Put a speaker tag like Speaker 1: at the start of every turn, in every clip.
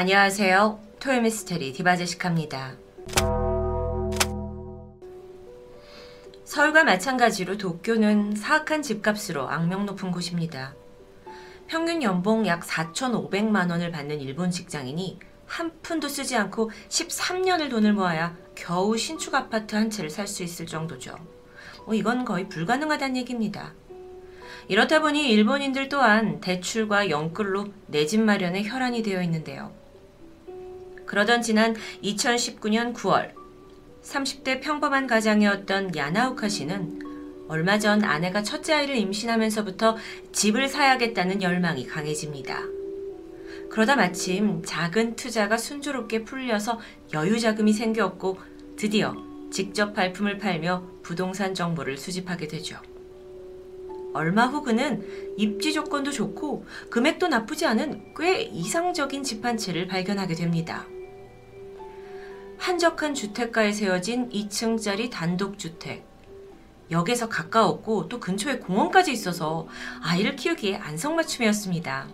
Speaker 1: 안녕하세요. 토요미스테리 디바제식합니다. 서울과 마찬가지로 도쿄는 사악한 집값으로 악명 높은 곳입니다. 평균 연봉 약 4,500만 원을 받는 일본 직장인이 한 푼도 쓰지 않고 13년을 돈을 모아야 겨우 신축 아파트 한 채를 살 수 있을 정도죠. 뭐 이건 거의 불가능하다는 얘기입니다. 이렇다 보니 일본인들 또한 대출과 연끌로 내 집 마련에 혈안이 되어 있는데요. 그러던 지난 2019년 9월 30대 평범한 가장이었던 야나우카 씨는 얼마 전 아내가 첫째 아이를 임신하면서부터 집을 사야겠다는 열망이 강해집니다. 그러다 마침 작은 투자가 순조롭게 풀려서 여유 자금이 생겼고 드디어 직접 발품을 팔며 부동산 정보를 수집하게 되죠. 얼마 후 그는 입지 조건도 좋고 금액도 나쁘지 않은 꽤 이상적인 집 한 채를 발견하게 됩니다. 한적한 주택가에 세워진 2층짜리 단독주택. 역에서 가까웠고 또 근처에 공원까지 있어서 아이를 키우기에 안성맞춤이었습니다.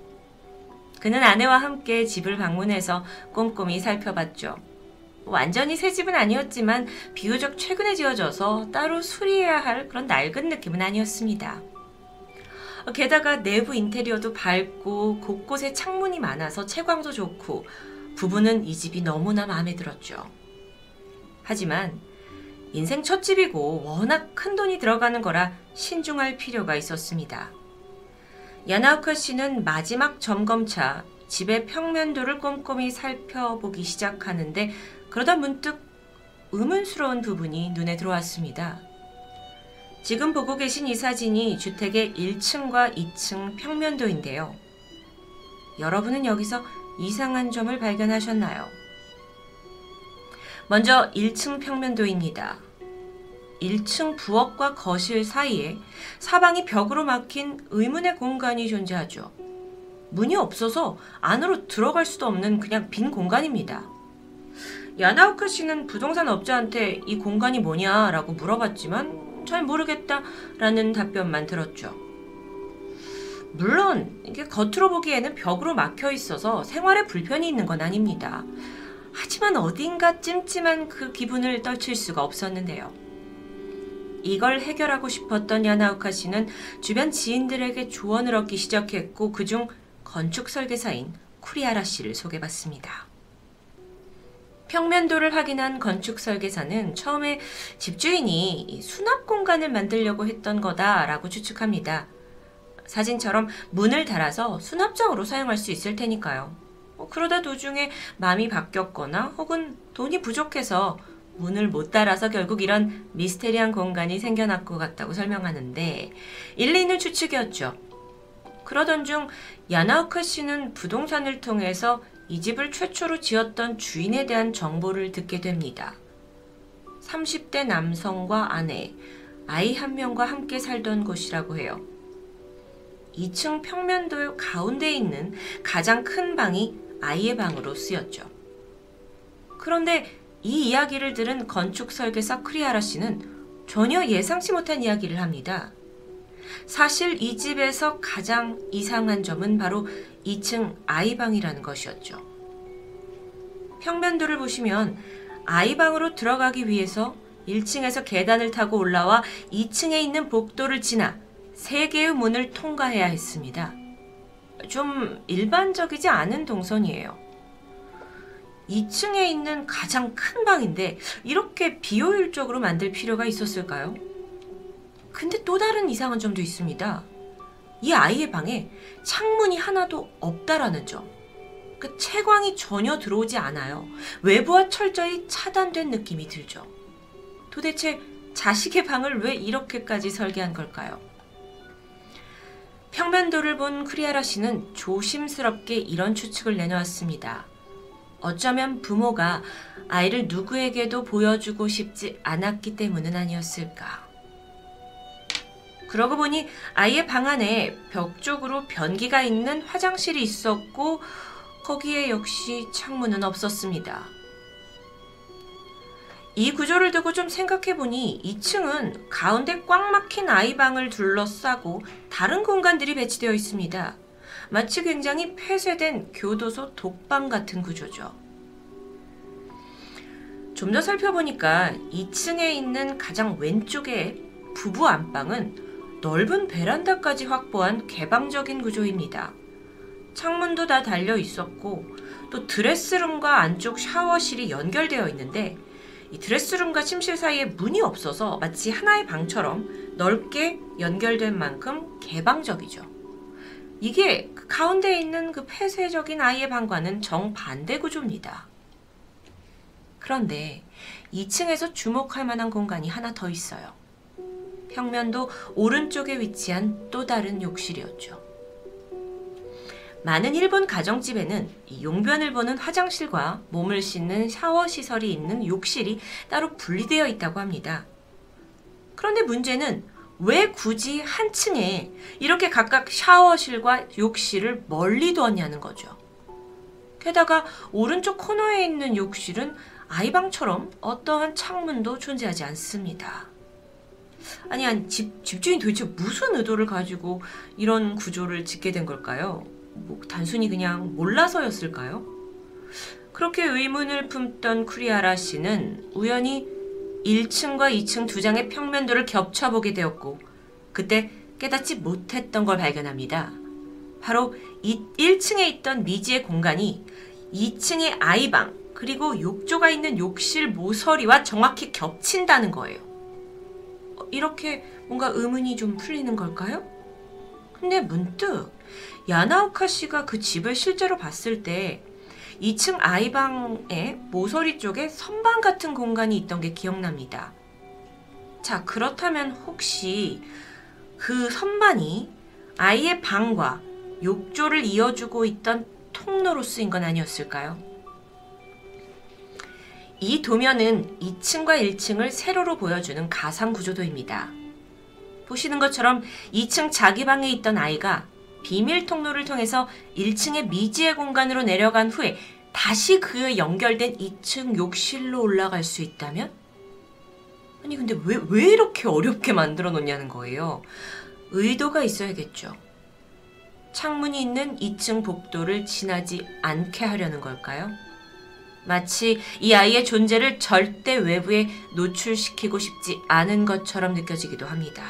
Speaker 1: 그는 아내와 함께 집을 방문해서 꼼꼼히 살펴봤죠. 완전히 새 집은 아니었지만 비교적 최근에 지어져서 따로 수리해야 할 그런 낡은 느낌은 아니었습니다. 게다가 내부 인테리어도 밝고 곳곳에 창문이 많아서 채광도 좋고 부부는 이 집이 너무나 마음에 들었죠. 하지만 인생 첫 집이고 워낙 큰 돈이 들어가는 거라 신중할 필요가 있었습니다. 야나우카 씨는 마지막 점검차 집의 평면도를 꼼꼼히 살펴보기 시작하는데 그러다 문득 의문스러운 부분이 눈에 들어왔습니다. 지금 보고 계신 이 사진이 주택의 1층과 2층 평면도인데요. 여러분은 여기서 이상한 점을 발견하셨나요? 먼저 1층 평면도입니다. 1층 부엌과 거실 사이에 사방이 벽으로 막힌 의문의 공간이 존재하죠. 문이 없어서 안으로 들어갈 수도 없는 그냥 빈 공간입니다. 야나우카 씨는 부동산 업자한테 이 공간이 뭐냐라고 물어봤지만 잘 모르겠다라는 답변만 들었죠. 물론 이게 겉으로 보기에는 벽으로 막혀 있어서 생활에 불편이 있는 건 아닙니다. 하지만 어딘가 찜찜한 그 기분을 떨칠 수가 없었는데요. 이걸 해결하고 싶었던 야나우카 씨는 주변 지인들에게 조언을 얻기 시작했고 그중 건축 설계사인 쿠리아라 씨를 소개받습니다. 평면도를 확인한 건축 설계사는 처음에 집주인이 수납 공간을 만들려고 했던 거다라고 추측합니다. 사진처럼 문을 달아서 수납장으로 사용할 수 있을 테니까요. 뭐 그러다 도중에 마음이 바뀌었거나 혹은 돈이 부족해서 문을 못 달아서 결국 이런 미스테리한 공간이 생겨날 것 같다고 설명하는데 일리 있는 추측이었죠. 그러던 중 야나우카 씨는 부동산을 통해서 이 집을 최초로 지었던 주인에 대한 정보를 듣게 됩니다. 30대 남성과 아내, 아이 한 명과 함께 살던 곳이라고 해요. 2층 평면도 가운데 있는 가장 큰 방이 아이의 방으로 쓰였죠. 그런데 이 이야기를 들은 건축 설계사 크리아라 씨는 전혀 예상치 못한 이야기를 합니다. 사실 이 집에서 가장 이상한 점은 바로 2층 아이방이라는 것이었죠. 평면도를 보시면 아이방으로 들어가기 위해서 1층에서 계단을 타고 올라와 2층에 있는 복도를 지나 3개의 문을 통과해야 했습니다. 좀 일반적이지 않은 동선이에요. 2층에 있는 가장 큰 방인데 이렇게 비효율적으로 만들 필요가 있었을까요? 근데 또 다른 이상한 점도 있습니다. 이 아이의 방에 창문이 하나도 없다라는 점. 그 채광이 전혀 들어오지 않아요. 외부와 철저히 차단된 느낌이 들죠. 도대체 자식의 방을 왜 이렇게까지 설계한 걸까요? 평면도를 본 크리아라 씨는 조심스럽게 이런 추측을 내놓았습니다. 어쩌면 부모가 아이를 누구에게도 보여주고 싶지 않았기 때문은 아니었을까. 그러고 보니 아이의 방 안에 벽 쪽으로 변기가 있는 화장실이 있었고 거기에 역시 창문은 없었습니다. 이 구조를 두고 좀 생각해보니 2층은 가운데 꽉 막힌 아이방을 둘러싸고 다른 공간들이 배치되어 있습니다. 마치 굉장히 폐쇄된 교도소 독방 같은 구조죠. 좀 더 살펴보니까 2층에 있는 가장 왼쪽의 부부 안방은 넓은 베란다까지 확보한 개방적인 구조입니다. 창문도 다 달려 있었고 또 드레스룸과 안쪽 샤워실이 연결되어 있는데 이 드레스룸과 침실 사이에 문이 없어서 마치 하나의 방처럼 넓게 연결된 만큼 개방적이죠. 이게 그 가운데 있는 그 폐쇄적인 아이의 방과는 정반대 구조입니다. 그런데 2층에서 주목할 만한 공간이 하나 더 있어요. 평면도 오른쪽에 위치한 또 다른 욕실이었죠. 많은 일본 가정집에는 용변을 보는 화장실과 몸을 씻는 샤워 시설이 있는 욕실이 따로 분리되어 있다고 합니다. 그런데 문제는 왜 굳이 한 층에 이렇게 각각 샤워실과 욕실을 멀리 두었냐는 거죠. 게다가 오른쪽 코너에 있는 욕실은 아이방처럼 어떠한 창문도 존재하지 않습니다. 아니, 아니 집, 집주인 도대체 무슨 의도를 가지고 이런 구조를 짓게 된 걸까요? 뭐 단순히 그냥 몰라서였을까요? 그렇게 의문을 품던 쿠리아라 씨는 우연히 1층과 2층 두 장의 평면도를 겹쳐보게 되었고 그때 깨닫지 못했던 걸 발견합니다. 바로 1층에 있던 미지의 공간이 2층의 아이방 그리고 욕조가 있는 욕실 모서리와 정확히 겹친다는 거예요. 어, 이렇게 뭔가 의문이 좀 풀리는 걸까요? 근데 문득 야나오카 씨가 그 집을 실제로 봤을 때 2층 아이방의 모서리 쪽에 선반 같은 공간이 있던 게 기억납니다. 자, 그렇다면 혹시 그 선반이 아이의 방과 욕조를 이어주고 있던 통로로 쓰인 건 아니었을까요? 이 도면은 2층과 1층을 세로로 보여주는 가상 구조도입니다. 보시는 것처럼 2층 자기 방에 있던 아이가 비밀 통로를 통해서 1층의 미지의 공간으로 내려간 후에 다시 그 연결된 2층 욕실로 올라갈 수 있다면? 아니, 근데 왜, 왜 이렇게 어렵게 만들어 놓냐는 거예요. 의도가 있어야겠죠. 창문이 있는 2층 복도를 지나지 않게 하려는 걸까요? 마치 이 아이의 존재를 절대 외부에 노출시키고 싶지 않은 것처럼 느껴지기도 합니다.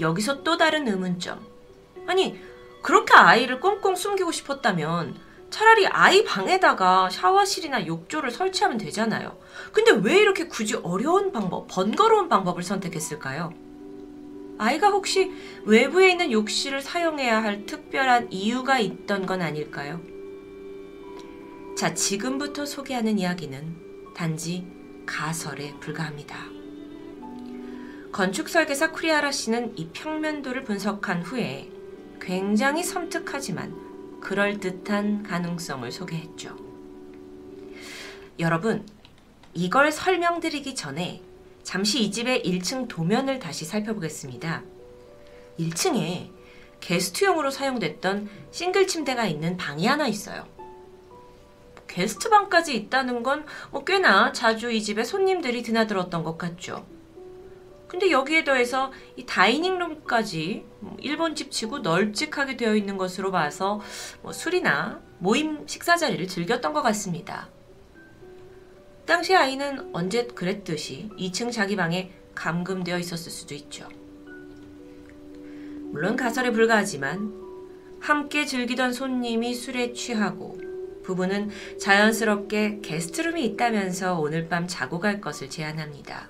Speaker 1: 여기서 또 다른 의문점. 아니, 그렇게 아이를 꽁꽁 숨기고 싶었다면 차라리 아이 방에다가 샤워실이나 욕조를 설치하면 되잖아요. 근데 왜 이렇게 굳이 어려운 방법, 번거로운 방법을 선택했을까요? 아이가 혹시 외부에 있는 욕실을 사용해야 할 특별한 이유가 있던 건 아닐까요? 자, 지금부터 소개하는 이야기는 단지 가설에 불과합니다. 건축 설계사 쿠리아라 씨는 이 평면도를 분석한 후에 굉장히 섬뜩하지만 그럴듯한 가능성을 소개했죠. 여러분, 이걸 설명드리기 전에 잠시 이 집의 1층 도면을 다시 살펴보겠습니다. 1층에 게스트용으로 사용됐던 싱글 침대가 있는 방이 하나 있어요. 게스트방까지 있다는 건 뭐 꽤나 자주 이 집에 손님들이 드나들었던 것 같죠. 근데 여기에 더해서 이 다이닝룸까지 뭐 일본집 치고 널찍하게 되어 있는 것으로 봐서 뭐 술이나 모임 식사 자리를 즐겼던 것 같습니다. 당시 아이는 언제 그랬듯이 2층 자기 방에 감금되어 있었을 수도 있죠. 물론 가설에 불과하지만 함께 즐기던 손님이 술에 취하고 부부는 자연스럽게 게스트룸이 있다면서 오늘 밤 자고 갈 것을 제안합니다.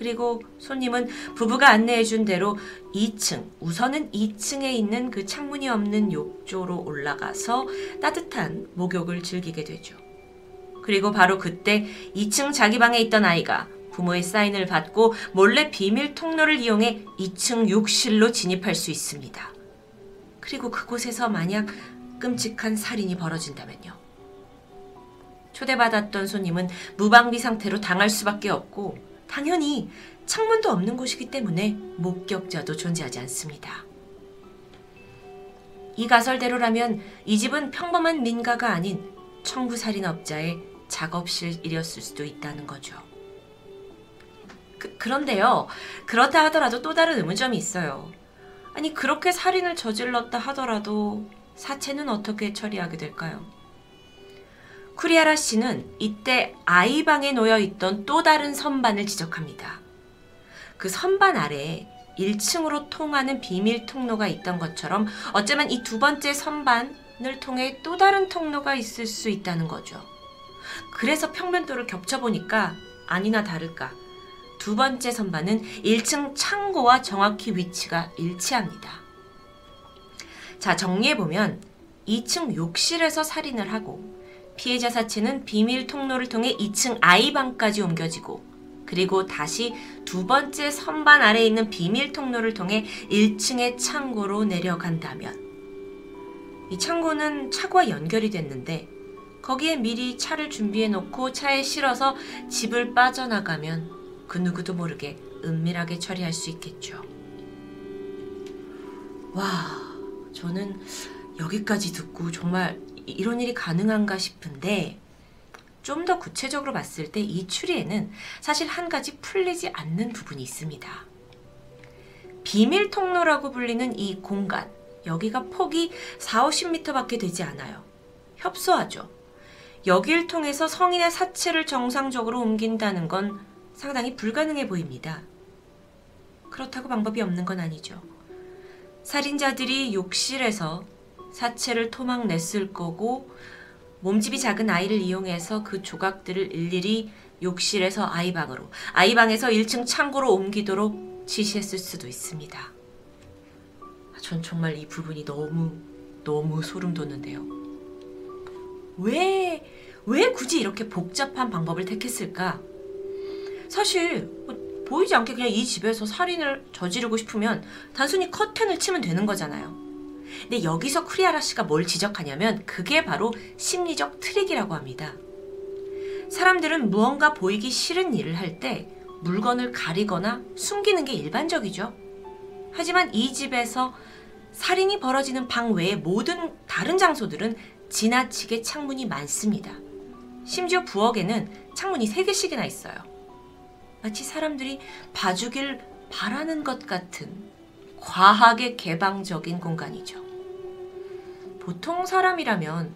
Speaker 1: 그리고 손님은 부부가 안내해 준 대로 2층, 우선은 2층에 있는 그 창문이 없는 욕조로 올라가서 따뜻한 목욕을 즐기게 되죠. 그리고 바로 그때 2층 자기 방에 있던 아이가 부모의 사인을 받고 몰래 비밀 통로를 이용해 2층 욕실로 진입할 수 있습니다. 그리고 그곳에서 만약 끔찍한 살인이 벌어진다면요. 초대받았던 손님은 무방비 상태로 당할 수밖에 없고 당연히 창문도 없는 곳이기 때문에 목격자도 존재하지 않습니다. 이 가설대로라면 이 집은 평범한 민가가 아닌 청부살인업자의 작업실이었을 수도 있다는 거죠. 그, 그런데요, 그렇다 하더라도 또 다른 의문점이 있어요. 아니, 그렇게 살인을 저질렀다 하더라도 사체는 어떻게 처리하게 될까요? 쿠리아라 씨는 이때 아이방에 놓여 있던 또 다른 선반을 지적합니다. 그 선반 아래에 1층으로 통하는 비밀 통로가 있던 것처럼 어쩌면 이 두 번째 선반을 통해 또 다른 통로가 있을 수 있다는 거죠. 그래서 평면도를 겹쳐보니까 아니나 다를까 두 번째 선반은 1층 창고와 정확히 위치가 일치합니다. 자, 정리해보면 2층 욕실에서 살인을 하고 피해자 사체는 비밀 통로를 통해 2층 아이방까지 옮겨지고 그리고 다시 두 번째 선반 아래에 있는 비밀 통로를 통해 1층의 창고로 내려간다면 이 창고는 차과 연결이 됐는데 거기에 미리 차를 준비해 놓고 차에 실어서 집을 빠져나가면 그 누구도 모르게 은밀하게 처리할 수 있겠죠. 와, 저는 여기까지 듣고 정말 이런 일이 가능한가 싶은데 좀 더 구체적으로 봤을 때 이 추리에는 사실 한 가지 풀리지 않는 부분이 있습니다. 비밀 통로라고 불리는 이 공간, 여기가 폭이 4, 50m 밖에 되지 않아요. 협소하죠. 여길 통해서 성인의 사체를 정상적으로 옮긴다는 건 상당히 불가능해 보입니다. 그렇다고 방법이 없는 건 아니죠. 살인자들이 욕실에서 사체를 토막 냈을 거고 몸집이 작은 아이를 이용해서 그 조각들을 일일이 욕실에서 아이방으로, 아이방에서 1층 창고로 옮기도록 지시했을 수도 있습니다. 전 정말 이 부분이 너무, 너무 소름 돋는데요. 왜, 왜 굳이 이렇게 복잡한 방법을 택했을까? 사실 뭐 보이지 않게 그냥 이 집에서 살인을 저지르고 싶으면 단순히 커튼을 치면 되는 거잖아요. 근데 여기서 쿠리하라 씨가 뭘 지적하냐면 그게 바로 심리적 트릭이라고 합니다. 사람들은 무언가 보이기 싫은 일을 할 때 물건을 가리거나 숨기는 게 일반적이죠. 하지만 이 집에서 살인이 벌어지는 방 외의 모든 다른 장소들은 지나치게 창문이 많습니다. 심지어 부엌에는 창문이 3개씩이나 있어요. 마치 사람들이 봐주길 바라는 것 같은 과하게 개방적인 공간이죠. 보통 사람이라면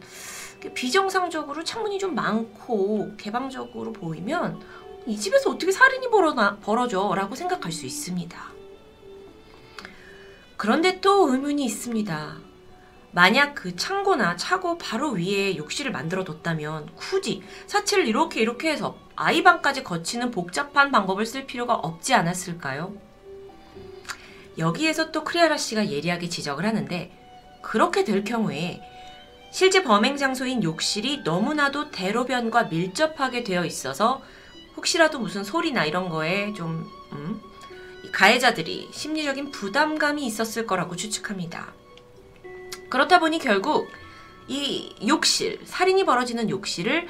Speaker 1: 비정상적으로 창문이 좀 많고 개방적으로 보이면 이 집에서 어떻게 살인이 벌어나, 벌어져? 라고 생각할 수 있습니다. 그런데 또 의문이 있습니다. 만약 그 창고나 차고 바로 위에 욕실을 만들어 뒀다면 굳이 사체를 이렇게 이렇게 해서 아이 방까지 거치는 복잡한 방법을 쓸 필요가 없지 않았을까요? 여기에서 또 크리아라 씨가 예리하게 지적을 하는데 그렇게 될 경우에 실제 범행 장소인 욕실이 너무나도 대로변과 밀접하게 되어 있어서 혹시라도 무슨 소리나 이런 거에 좀 음, 가해자들이 심리적인 부담감이 있었을 거라고 추측합니다. 그렇다 보니 결국 이 욕실, 살인이 벌어지는 욕실을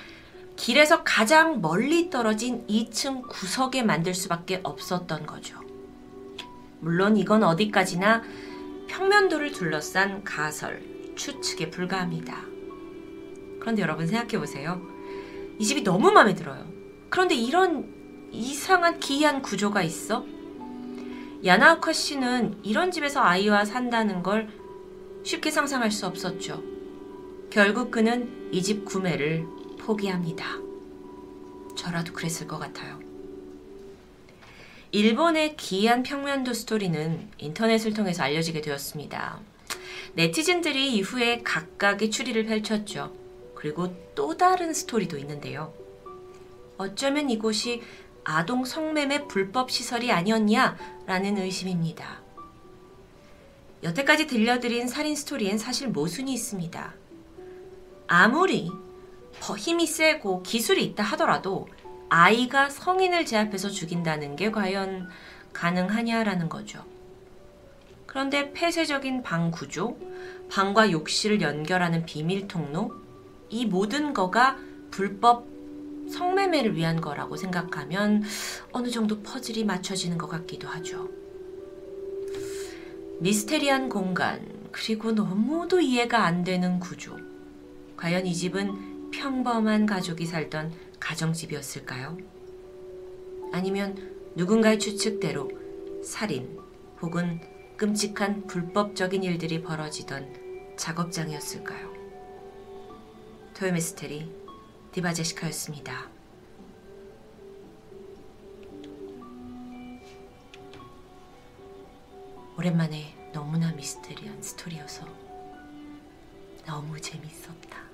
Speaker 1: 길에서 가장 멀리 떨어진 2층 구석에 만들 수밖에 없었던 거죠. 물론 이건 어디까지나 평면도를 둘러싼 가설, 추측에 불과합니다. 그런데 여러분 생각해 보세요. 이 집이 너무 마음에 들어요. 그런데 이런 이상한 기이한 구조가 있어? 야나우카 씨는 이런 집에서 아이와 산다는 걸 쉽게 상상할 수 없었죠. 결국 그는 이 집 구매를 포기합니다. 저라도 그랬을 것 같아요. 일본의 기이한 평면도 스토리는 인터넷을 통해서 알려지게 되었습니다. 네티즌들이 이후에 각각의 추리를 펼쳤죠. 그리고 또 다른 스토리도 있는데요. 어쩌면 이곳이 아동 성매매 불법 시설이 아니었냐라는 의심입니다. 여태까지 들려드린 살인 스토리엔 사실 모순이 있습니다. 아무리 힘이 세고 기술이 있다 하더라도 아이가 성인을 제압해서 죽인다는 게 과연 가능하냐라는 거죠. 그런데 폐쇄적인 방 구조, 방과 욕실을 연결하는 비밀 통로, 이 모든 거가 불법 성매매를 위한 거라고 생각하면 어느 정도 퍼즐이 맞춰지는 것 같기도 하죠. 미스테리한 공간, 그리고 너무도 이해가 안 되는 구조. 과연 이 집은 평범한 가족이 살던 가정집이었을까요? 아니면 누군가의 추측대로 살인 혹은 끔찍한 불법적인 일들이 벌어지던 작업장이었을까요? 토요미스테리 디바제시카였습니다. 오랜만에 너무나 미스테리한 스토리여서 너무 재밌었다.